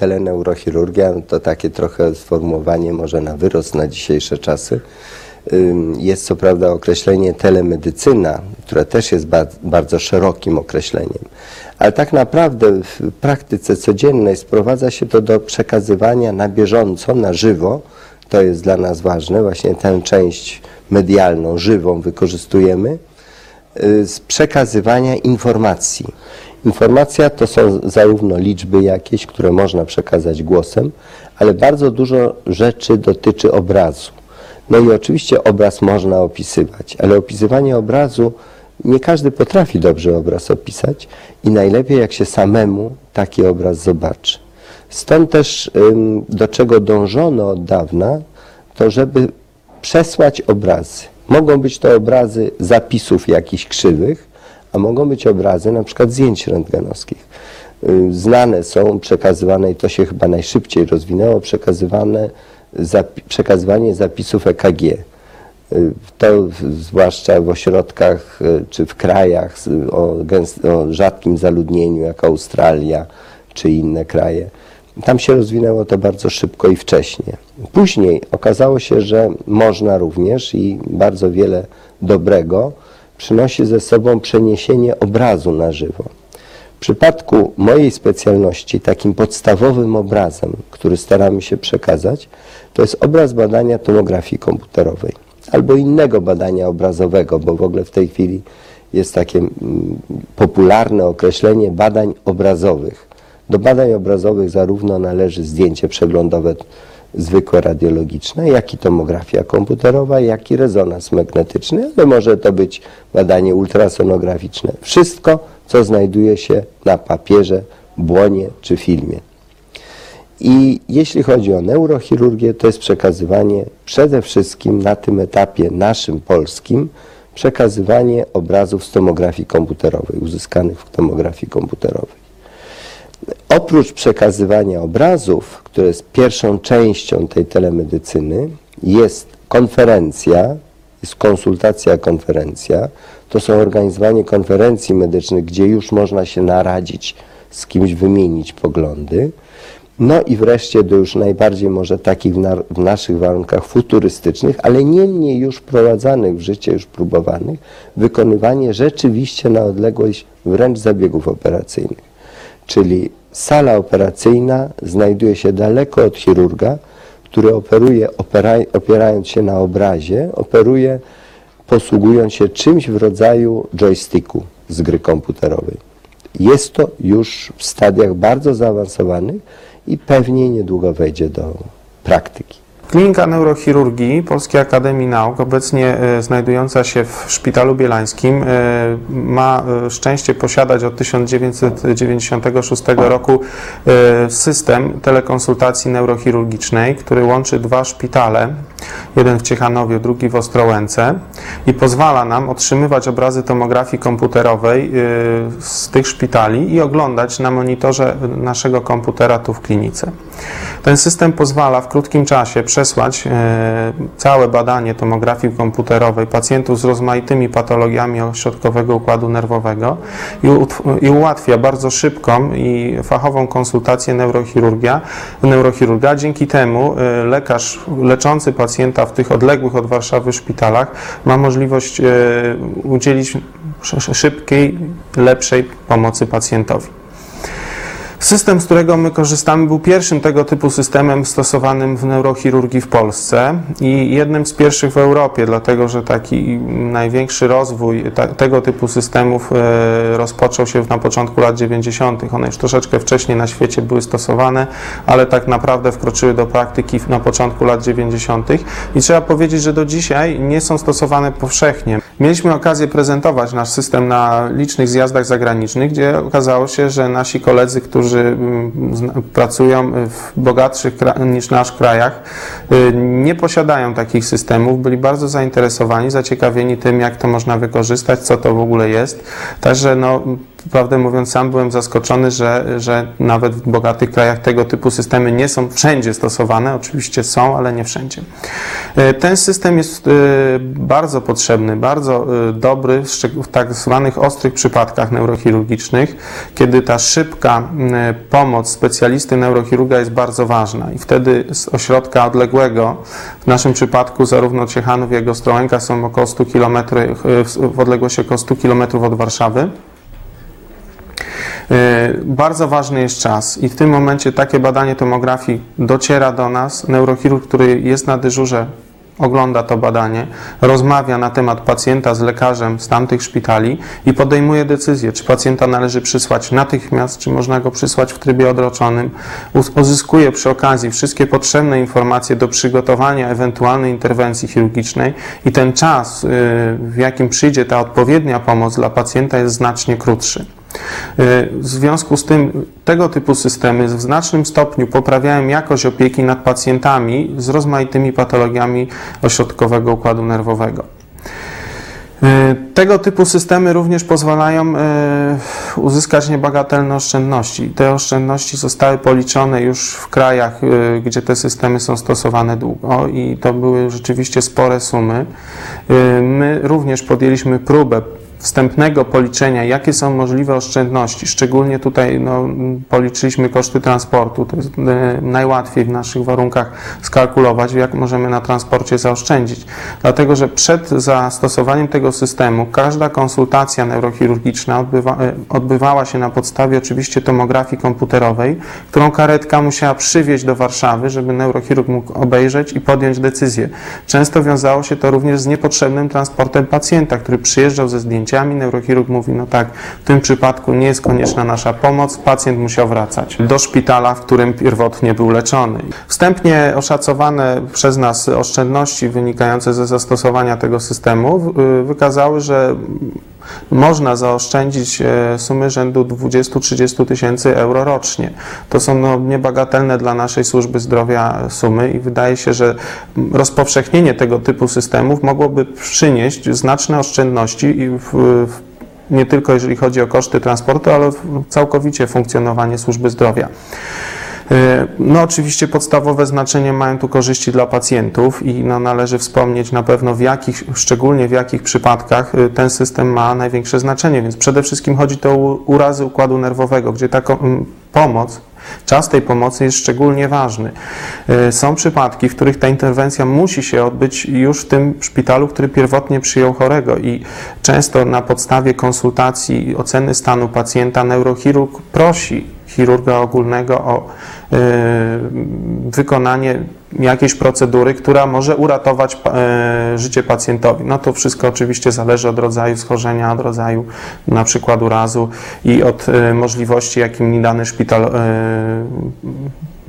teleneurochirurgia no to takie trochę sformułowanie może na wyrost na dzisiejsze czasy. Jest co prawda określenie telemedycyna, które też jest ba- bardzo szerokim określeniem, ale tak naprawdę w praktyce codziennej sprowadza się to do przekazywania na bieżąco, na żywo. To jest dla nas ważne, właśnie tę część medialną, żywą wykorzystujemy y, z przekazywania informacji. Informacja to są zarówno liczby jakieś, które można przekazać głosem, ale bardzo dużo rzeczy dotyczy obrazu. No i oczywiście obraz można opisywać, ale opisywanie obrazu nie każdy potrafi dobrze obraz opisać i najlepiej jak się samemu taki obraz zobaczy. Stąd też do czego dążono od dawna, to żeby przesłać obrazy. Mogą być to obrazy zapisów jakichś krzywych, a mogą być obrazy na przykład zdjęć rentgenowskich. Y, Znane są, przekazywane i to się chyba najszybciej rozwinęło, przekazywane, zapi- przekazywanie zapisów EKG. Y, To zwłaszcza w ośrodkach y, czy w krajach o, o rzadkim zaludnieniu, jak Australia czy inne kraje. Tam się rozwinęło to bardzo szybko i wcześnie. Później okazało się, że można również i bardzo wiele dobrego przynosi ze sobą przeniesienie obrazu na żywo. W przypadku mojej specjalności takim podstawowym obrazem, który staramy się przekazać, to jest obraz badania tomografii komputerowej albo innego badania obrazowego, bo w ogóle w tej chwili jest takie mm, popularne określenie badań obrazowych. Do badań obrazowych zarówno należy zdjęcie przeglądowe zwykłe radiologiczne, jak i tomografia komputerowa, jak i rezonans magnetyczny, ale może to być badanie ultrasonograficzne. Wszystko, co znajduje się na papierze, błonie czy filmie. I jeśli chodzi o neurochirurgię, to jest przekazywanie przede wszystkim na tym etapie naszym polskim, przekazywanie obrazów z tomografii komputerowej, uzyskanych w tomografii komputerowej. Oprócz przekazywania obrazów, które jest pierwszą częścią tej telemedycyny, jest konferencja, jest konsultacja, konferencja. To są organizowanie konferencji medycznych, gdzie już można się naradzić, z kimś wymienić poglądy. No i wreszcie do już najbardziej może takich w, na, w naszych warunkach futurystycznych, ale niemniej już wprowadzanych w życie, już próbowanych, wykonywanie rzeczywiście na odległość wręcz zabiegów operacyjnych. Czyli sala operacyjna znajduje się daleko od chirurga, który operuje opierając się na obrazie, operuje posługując się czymś w rodzaju joysticku z gry komputerowej. Jest to już w stadiach bardzo zaawansowanych i pewnie niedługo wejdzie do praktyki. Klinika Neurochirurgii Polskiej Akademii Nauk, obecnie e, znajdująca się w Szpitalu Bielańskim, e, ma e, szczęście posiadać od 1996 roku system telekonsultacji neurochirurgicznej, który łączy dwa szpitale, jeden w Ciechanowie, drugi w Ostrołęce i pozwala nam otrzymywać obrazy tomografii komputerowej z tych szpitali i oglądać na monitorze naszego komputera tu w klinice. Ten system pozwala w krótkim czasie przesłać e, całe badanie tomografii komputerowej pacjentów z rozmaitymi patologiami ośrodkowego układu nerwowego i, ułatwia bardzo szybką i fachową konsultację neurochirurgia, neurochirurga. Dzięki temu e, lekarz leczący pacjenta w tych odległych od Warszawy szpitalach ma możliwość e, udzielić sz- szybkiej, lepszej pomocy pacjentowi. System, z którego my korzystamy, był pierwszym tego typu systemem stosowanym w neurochirurgii w Polsce i jednym z pierwszych w Europie, dlatego że taki największy rozwój tego typu systemów e, rozpoczął się na początku lat 90. One już troszeczkę wcześniej na świecie były stosowane, ale tak naprawdę wkroczyły do praktyki na początku lat 90. i trzeba powiedzieć, że do dzisiaj nie są stosowane powszechnie. Mieliśmy okazję prezentować nasz system na licznych zjazdach zagranicznych, gdzie okazało się, że nasi koledzy, którzy mm, zna- pracują w bogatszych niż nasz krajach, y, nie posiadają takich systemów, byli bardzo zainteresowani, zaciekawieni tym, jak to można wykorzystać, co to w ogóle jest. Także no, prawdę mówiąc, sam byłem zaskoczony, że, że nawet w bogatych krajach tego typu systemy nie są wszędzie stosowane. Oczywiście są, ale nie wszędzie. E, Ten system jest e, bardzo potrzebny, bardzo e, dobry w tak zwanych ostrych przypadkach neurochirurgicznych, kiedy ta szybka pomoc specjalisty neurochirurga jest bardzo ważna i wtedy z ośrodka odległego, w naszym przypadku zarówno Ciechanów, jak i Ostrołęka są około 100 km, w odległości około 100 km od Warszawy. E, Bardzo ważny jest czas i w tym momencie takie badanie tomografii dociera do nas. Neurochirurg, który jest na dyżurze, ogląda to badanie, rozmawia na temat pacjenta z lekarzem z tamtych szpitali i podejmuje decyzję, czy pacjenta należy przysłać natychmiast, czy można go przysłać w trybie odroczonym. Uz- Uzyskuje przy okazji wszystkie potrzebne informacje do przygotowania ewentualnej interwencji chirurgicznej i ten czas, y, w jakim przyjdzie ta odpowiednia pomoc dla pacjenta jest znacznie krótszy. W związku z tym tego typu systemy w znacznym stopniu poprawiają jakość opieki nad pacjentami z rozmaitymi patologiami ośrodkowego układu nerwowego. E, Tego typu systemy również pozwalają e, uzyskać niebagatelne oszczędności. Te oszczędności zostały policzone już w krajach, gdzie te systemy są stosowane długo i to były rzeczywiście spore sumy. My również podjęliśmy próbę wstępnego policzenia, jakie są możliwe oszczędności. Szczególnie tutaj no, policzyliśmy koszty transportu. To jest e, najłatwiej w naszych warunkach skalkulować, jak możemy na transporcie zaoszczędzić. Dlatego, że przed zastosowaniem tego systemu każda konsultacja neurochirurgiczna odbywa, e, odbywała się na podstawie oczywiście tomografii komputerowej, którą karetka musiała przywieźć do Warszawy, żeby neurochirurg mógł obejrzeć i podjąć decyzję. Często wiązało się to również z niepotrzebnym transportem pacjenta, który przyjeżdżał ze zdjęciami. Neurochirurg mówi, no tak, w tym przypadku nie jest konieczna nasza pomoc, pacjent musiał wracać do szpitala, w którym pierwotnie był leczony. Wstępnie oszacowane przez nas oszczędności wynikające ze zastosowania tego systemu y, wykazały, że można zaoszczędzić e, sumy rzędu 20-30 tysięcy euro rocznie. To są no, niebagatelne dla naszej służby zdrowia sumy i wydaje się, że rozpowszechnienie tego typu systemów mogłoby przynieść znaczne oszczędności i w, w, nie tylko jeżeli chodzi o koszty transportu, ale całkowicie funkcjonowanie służby zdrowia. E, No oczywiście podstawowe znaczenie mają tu korzyści dla pacjentów i no, należy wspomnieć na pewno w jakich, szczególnie w jakich przypadkach y, ten system ma największe znaczenie, więc przede wszystkim chodzi to o urazy układu nerwowego, gdzie ta ko- m, pomoc Czas tej pomocy jest szczególnie ważny. E, Są przypadki, w których ta interwencja musi się odbyć już w tym szpitalu, który pierwotnie przyjął chorego i często na podstawie konsultacji i oceny stanu pacjenta neurochirurg prosi chirurga ogólnego o e, wykonanie jakiejś procedury, która może uratować e, życie pacjentowi. No to wszystko oczywiście zależy od rodzaju schorzenia, od rodzaju na przykład urazu i od e, możliwości, jakimi dany szpital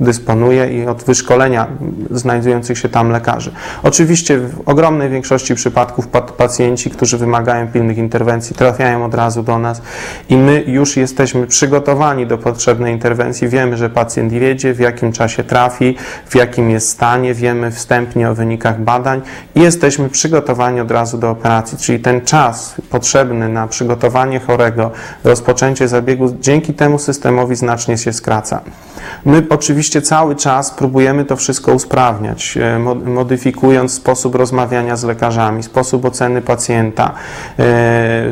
dysponuje i od wyszkolenia znajdujących się tam lekarzy. Oczywiście w ogromnej większości przypadków pa- pacjenci, którzy wymagają pilnych interwencji, trafiają od razu do nas i my już jesteśmy przygotowani do potrzebnej interwencji. Wiemy, że pacjent jedzie, w jakim czasie trafi, w jakim jest stanie, wiemy wstępnie o wynikach badań i jesteśmy przygotowani od razu do operacji, czyli ten czas potrzebny na przygotowanie chorego, rozpoczęcie zabiegu dzięki temu systemowi znacznie się skraca. My oczywiście cały czas próbujemy to wszystko usprawniać, e, mo- modyfikując sposób rozmawiania z lekarzami, sposób oceny pacjenta. E,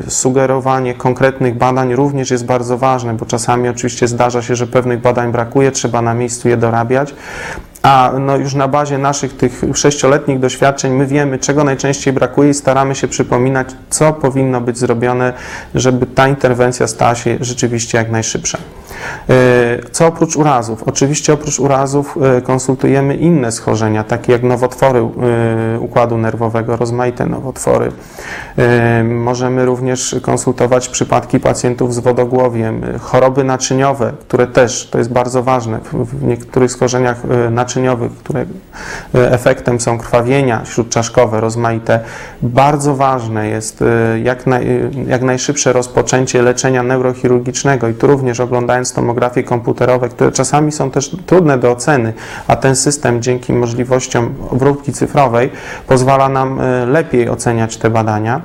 Sugerowanie konkretnych badań również jest bardzo ważne, bo czasami oczywiście zdarza się, że pewnych badań brakuje, trzeba na miejscu je dorabiać. A no już na bazie naszych tych sześcioletnich doświadczeń my wiemy, czego najczęściej brakuje i staramy się przypominać, co powinno być zrobione, żeby ta interwencja stała się rzeczywiście jak najszybsza. E, Co oprócz urazów? Oczywiście oprócz urazów e, konsultujemy inne schorzenia, takie jak nowotwory e, układu nerwowego, rozmaite nowotwory. Możemy również konsultować przypadki pacjentów z wodogłowiem, choroby naczyniowe, które też, to jest bardzo ważne, w- niektórych schorzeniach naczyniowych, które efektem są krwawienia śródczaszkowe, rozmaite. Bardzo ważne jest jak, naj, jak najszybsze rozpoczęcie leczenia neurochirurgicznego i tu również oglądając tomografie komputerowe, które czasami są też trudne do oceny, a ten system dzięki możliwościom obróbki cyfrowej pozwala nam e, lepiej oceniać te badania.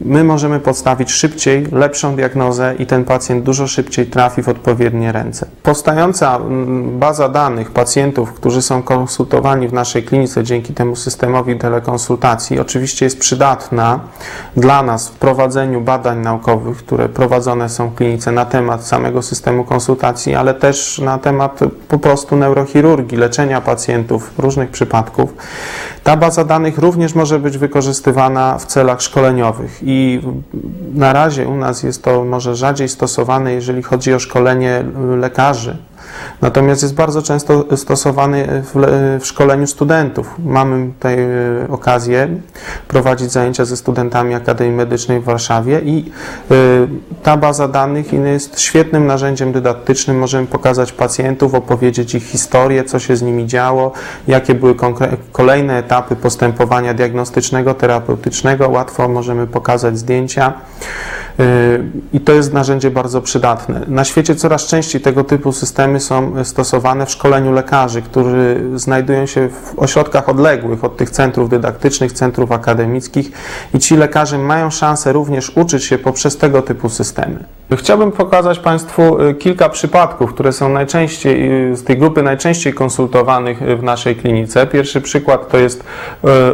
My możemy podstawić szybciej, lepszą diagnozę i ten pacjent dużo szybciej trafi w odpowiednie ręce. Powstająca mm, baza danych pacjentów, którzy są konsultowani w naszej klinice dzięki temu systemowi telekonsultacji, oczywiście jest przydatna dla nas w prowadzeniu badań naukowych, które prowadzone są w klinice na temat samego systemu konsultacji, ale też na temat po prostu neurochirurgii, leczenia pacjentów, różnych przypadków. Ta baza danych również może być wykorzystywana w celach szkoleniowych i na razie u nas jest to może rzadziej stosowane, jeżeli chodzi o szkolenie lekarzy. Natomiast jest bardzo często stosowany w, w szkoleniu studentów. Mamy tutaj e, okazję prowadzić zajęcia ze studentami Akademii Medycznej w Warszawie i e, ta baza danych jest świetnym narzędziem dydaktycznym. Możemy pokazać pacjentów, opowiedzieć ich historię, co się z nimi działo, jakie były kolejne etapy postępowania diagnostycznego, terapeutycznego. Łatwo możemy pokazać zdjęcia. Yy, I to jest narzędzie bardzo przydatne. Na świecie coraz częściej tego typu systemy są stosowane w szkoleniu lekarzy, którzy znajdują się w ośrodkach odległych od tych centrów dydaktycznych, centrów akademickich i ci lekarze mają szansę również uczyć się poprzez tego typu systemy. Chciałbym pokazać Państwu y, kilka przypadków, które są najczęściej, y, z tej grupy najczęściej konsultowanych y, w naszej klinice. Pierwszy przykład to jest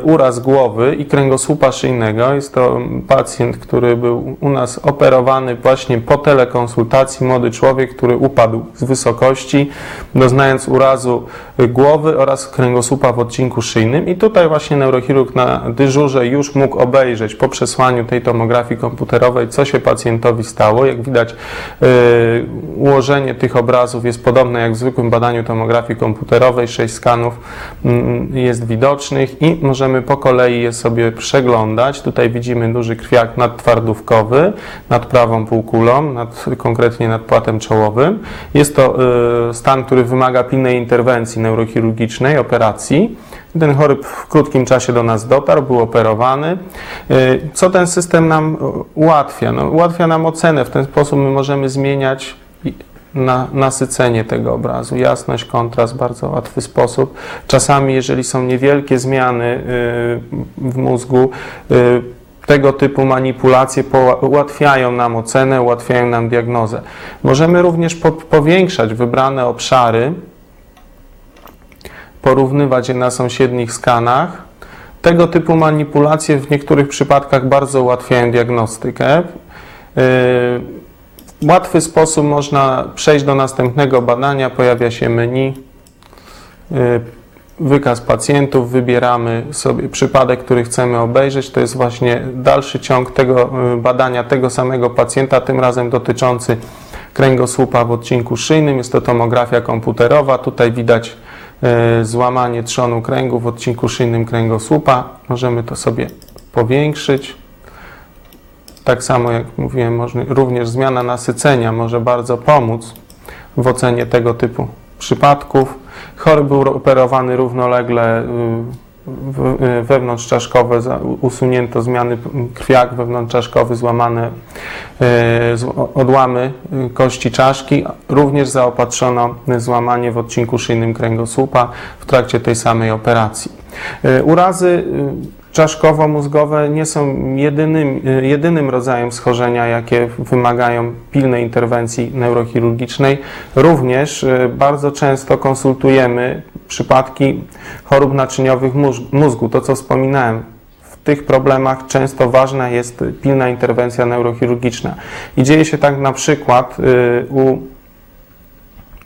uraz głowy i kręgosłupa szyjnego. Jest to pacjent, który był u nas operowany właśnie po telekonsultacji. Młody człowiek, który upadł z wysokości, doznając urazu głowy oraz kręgosłupa w odcinku szyjnym. I tutaj właśnie neurochirurg na dyżurze już mógł obejrzeć po przesłaniu tej tomografii komputerowej, co się pacjentowi stało. Jak widać, y, ułożenie tych obrazów jest podobne jak w zwykłym badaniu tomografii komputerowej. Sześć skanów mm, jest widocznych i możemy po kolei je sobie przeglądać. Tutaj widzimy duży krwiak nadtwardówkowy nad prawą półkulą, nad, konkretnie nad płatem czołowym. Jest to y, stan, który wymaga pilnej interwencji neurochirurgicznej, operacji. Ten chory w krótkim czasie do nas dotarł, był operowany. Y, Co ten system nam ułatwia? No, ułatwia nam ocenę. W ten sposób my możemy zmieniać na, nasycenie tego obrazu, jasność, kontrast bardzo łatwy sposób. Czasami, jeżeli są niewielkie zmiany y, w mózgu, y, tego typu manipulacje ułatwiają nam ocenę, ułatwiają nam diagnozę. Możemy również po, powiększać wybrane obszary, porównywać je na sąsiednich skanach. Tego typu manipulacje w niektórych przypadkach bardzo ułatwiają diagnostykę. W łatwy sposób można przejść do następnego badania, pojawia się menu, yy, wykaz pacjentów, wybieramy sobie przypadek, który chcemy obejrzeć. To jest właśnie dalszy ciąg tego yy, badania tego samego pacjenta, tym razem dotyczący kręgosłupa w odcinku szyjnym. Jest to tomografia komputerowa. Tutaj widać złamanie trzonu kręgu w odcinku szyjnym kręgosłupa. Możemy to sobie powiększyć. Tak samo jak mówiłem, również zmiana nasycenia może bardzo pomóc w ocenie tego typu przypadków. Chory był operowany równolegle y, wewnątrzczaszkowe, za- usunięto zmiany krwiak wewnątrzczaszkowy, złamane y, odłamy y, kości czaszki. Również zaopatrzono złamanie w odcinku szyjnym kręgosłupa w trakcie tej samej operacji. Y, Urazy y, czaszkowo-mózgowe nie są jedynym, y, jedynym rodzajem schorzenia, jakie wymagają pilnej interwencji neurochirurgicznej. Również y, bardzo często konsultujemy przypadki chorób naczyniowych mózg- mózgu. To, co wspominałem, w tych problemach często ważna jest pilna interwencja neurochirurgiczna. I dzieje się tak na przykład y, u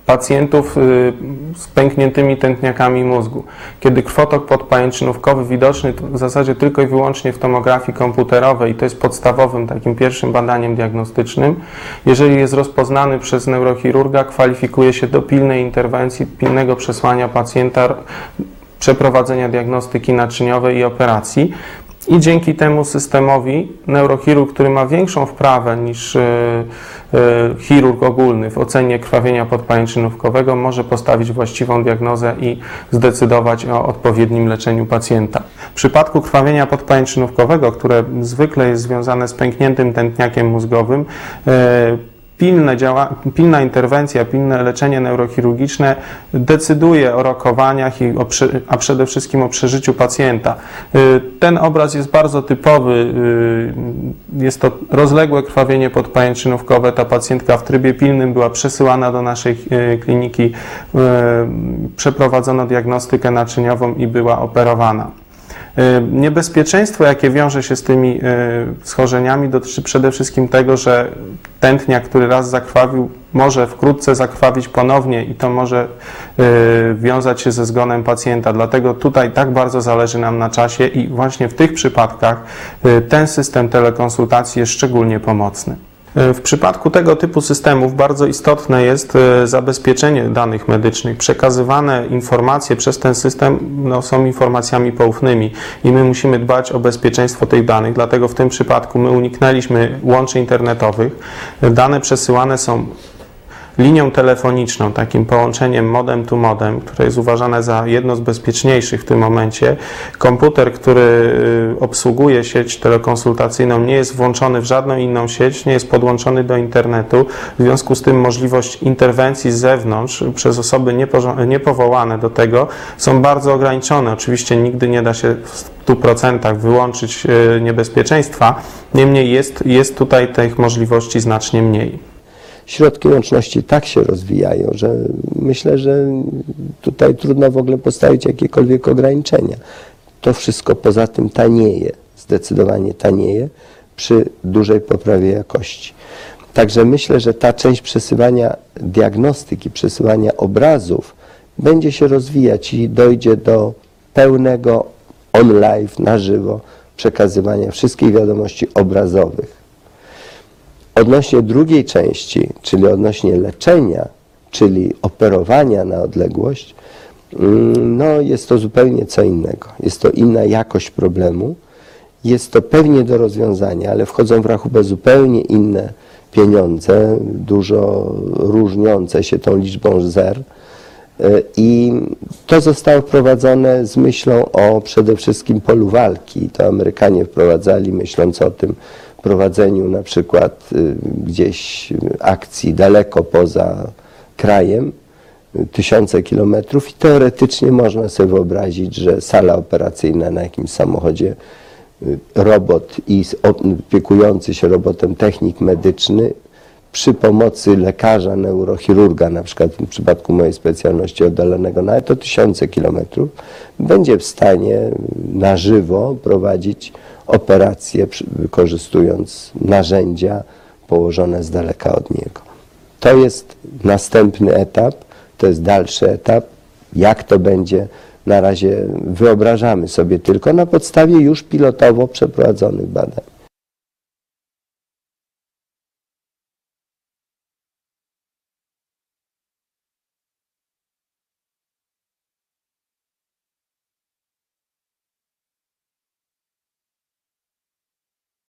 pacjentów y, z pękniętymi tętniakami mózgu. Kiedy krwotok podpajęczynówkowy widoczny w zasadzie tylko i wyłącznie w tomografii komputerowej, to jest podstawowym takim pierwszym badaniem diagnostycznym, jeżeli jest rozpoznany przez neurochirurga, kwalifikuje się do pilnej interwencji, pilnego przesłania pacjenta, przeprowadzenia diagnostyki naczyniowej i operacji. I dzięki temu systemowi neurochirurg, który ma większą wprawę niż e, e, chirurg ogólny w ocenie krwawienia podpajęczynówkowego, może postawić właściwą diagnozę i zdecydować o odpowiednim leczeniu pacjenta. W przypadku krwawienia podpajęczynówkowego, które zwykle jest związane z pękniętym tętniakiem mózgowym, e, pilne działa, pilna interwencja, pilne leczenie neurochirurgiczne decyduje o rokowaniach, i o, a przede wszystkim o przeżyciu pacjenta. Y, Ten obraz jest bardzo typowy. y, Jest to rozległe krwawienie podpajęczynówkowe. Ta pacjentka w trybie pilnym była przesyłana do naszej y, kliniki, przeprowadzono diagnostykę naczyniową i była operowana. Y, Niebezpieczeństwo, jakie wiąże się z tymi y, schorzeniami, dotyczy przede wszystkim tego, że tętniak, który raz zakrwawił, może wkrótce zakrwawić ponownie i to może y, wiązać się ze zgonem pacjenta. Dlatego tutaj tak bardzo zależy nam na czasie i właśnie w tych przypadkach ten system telekonsultacji jest szczególnie pomocny. Y, W przypadku tego typu systemów bardzo istotne jest y, zabezpieczenie danych medycznych. Przekazywane informacje przez ten system no, są informacjami poufnymi i my musimy dbać o bezpieczeństwo tych danych. Dlatego w tym przypadku my uniknęliśmy łączy internetowych. Dane przesyłane są linią telefoniczną, takim połączeniem modem to modem, które jest uważane za jedno z bezpieczniejszych w tym momencie. Komputer, który y, obsługuje sieć telekonsultacyjną, nie jest włączony w żadną inną sieć, nie jest podłączony do internetu. W związku z tym możliwość interwencji z zewnątrz przez osoby niepowołane do tego są bardzo ograniczone. Oczywiście nigdy nie da się w 100% wyłączyć y, niebezpieczeństwa, niemniej jest, jest tutaj tych możliwości znacznie mniej. Środki łączności tak się rozwijają, że myślę, że tutaj trudno w ogóle postawić jakiekolwiek ograniczenia. To wszystko poza tym tanieje, zdecydowanie tanieje przy dużej poprawie jakości. Także myślę, że ta część przesyłania diagnostyki, przesyłania obrazów będzie się rozwijać i dojdzie do pełnego on live, na żywo przekazywania wszystkich wiadomości obrazowych. Odnośnie drugiej części, czyli odnośnie leczenia, czyli operowania na odległość, mm, no jest to zupełnie co innego. Jest to inna jakość problemu. Jest to pewnie do rozwiązania, ale wchodzą w rachubę zupełnie inne pieniądze, dużo różniące się tą liczbą zer. Y, I to zostało wprowadzone z myślą o przede wszystkim polu walki. To Amerykanie wprowadzali, myśląc o tym prowadzeniu na przykład y, gdzieś akcji daleko poza krajem, y, tysiące kilometrów i teoretycznie można sobie wyobrazić, że sala operacyjna na jakimś samochodzie, y, robot i opiekujący się robotem technik medyczny przy pomocy lekarza, neurochirurga, na przykład w przypadku mojej specjalności oddalonego nawet o tysiące kilometrów, będzie w stanie na żywo prowadzić operacje, wykorzystując narzędzia położone z daleka od niego. To jest następny etap, to jest dalszy etap. Jak to będzie, na razie wyobrażamy sobie tylko na podstawie już pilotowo przeprowadzonych badań.